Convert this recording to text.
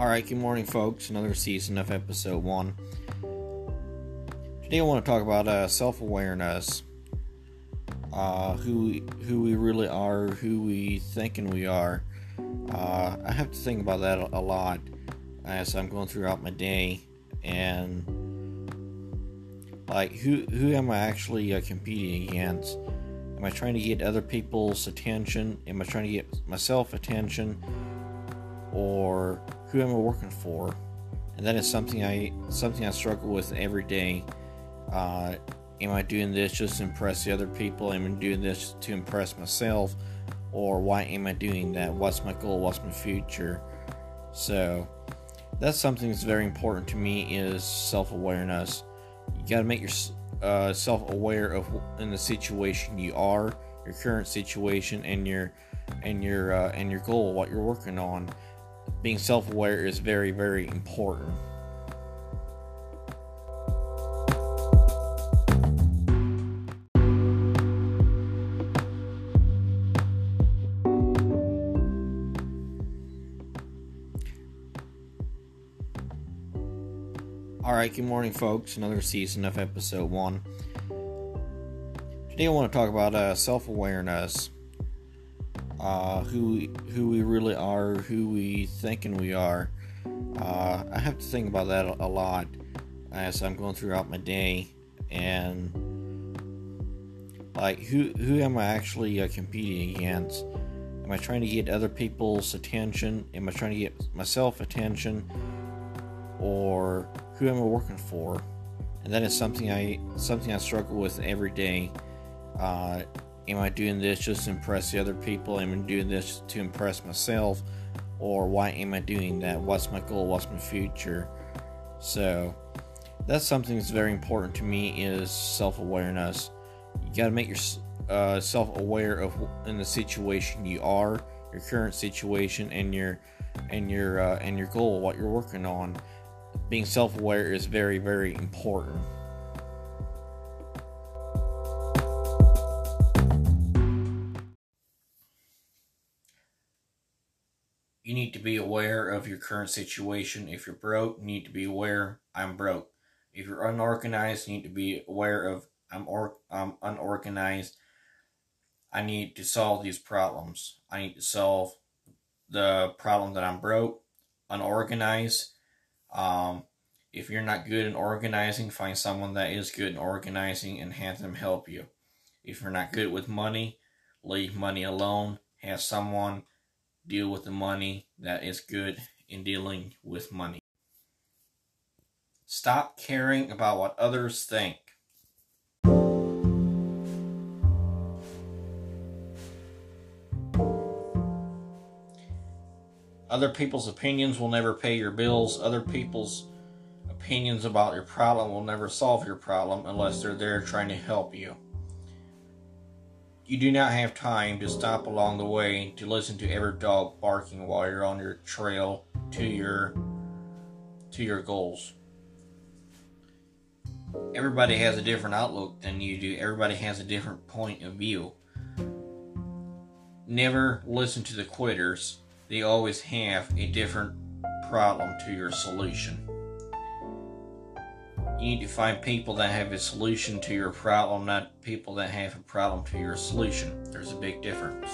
All right, good morning, folks. Another season of episode one. Today, I want to talk about uh, self-awareness, uh, who we, who we really are, who we thinking we are. Uh, I have to think about that a, a lot as I'm going throughout my day, and like who who am I actually uh, competing against? Am I trying to get other people's attention? Am I trying to get myself attention? Or who am I working for? And that is something I something I struggle with every day. Uh, am I doing this just to impress the other people? Am I doing this to impress myself? Or why am I doing that? What's my goal? What's my future? So that's something that's very important to me is self-awareness. You got to make yourself uh, aware of in the situation you are, your current situation, and your and your uh, and your goal, what you're working on being self aware is very, very important. All right, good morning, folks. Another season of episode one. Today, I want to talk about uh, self awareness uh, who we, who we really are, who we thinking we are. Uh, I have to think about that a, lot as I'm going throughout my day, and like who who am I actually uh, competing against? Am I trying to get other people's attention? Am I trying to get myself attention? Or who am I working for? And that is something I something I struggle with every day. Uh, am I doing this just to impress the other people? Am I doing this to impress myself? Or why am I doing that? What's my goal? What's my future? So that's something that's very important to me is self-awareness. You got to make yourself uh, aware of in the situation you are, your current situation, and your and your uh, and your goal, what you're working on. Being self-aware is very very important. You need to be aware of your current situation. If you're broke, you need to be aware I'm broke. If you're unorganized, you need to be aware of I'm or I'm unorganized. I need to solve these problems. I need to solve the problem that I'm broke, unorganized. Um, if you're not good in organizing, find someone that is good in organizing and have them help you. If you're not good with money, leave money alone. Have someone deal with the money that is good in dealing with money. Stop caring about what others think. Other people's opinions will never pay your bills. Other people's opinions about your problem will never solve your problem unless they're there trying to help you. You do not have time to stop along the way to listen to every dog barking while you're on your trail to your to your goals. Everybody has a different outlook than you do. Everybody has a different point of view. Never listen to the quitters. They always have a different problem to your solution. You need to find people that have a solution to your problem, not people that have a problem to your solution. There's a big difference.